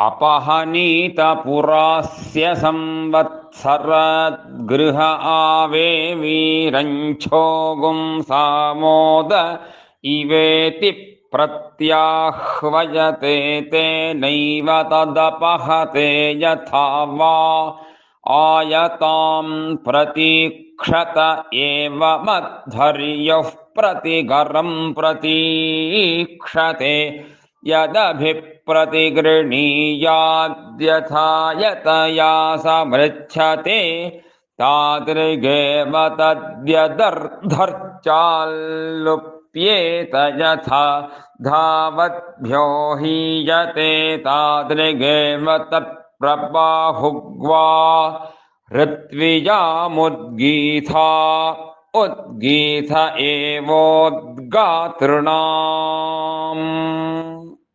अपहनीतपुरास्य संवत्सरद्गृह आवे वीरञ्छोगुं सामोद इवेति प्रत्याह्वयते तेनैव तदपहते यथा वा आयतां प्रतीक्षत एव मद्धर्युः प्रतिगरं प्रतीक्षते यदभिप्रतिगृह्णीयाद्यथा यतया समृच्छते तादृगेव तद्यदर्धर्चाल्लुप्येत यथा धावद्भ्यो हीयते तादृगेव तत्प्रबाहुग्वा ऋत्विजामुद्गीथा उद्गीत एवोद्गातॄणाम्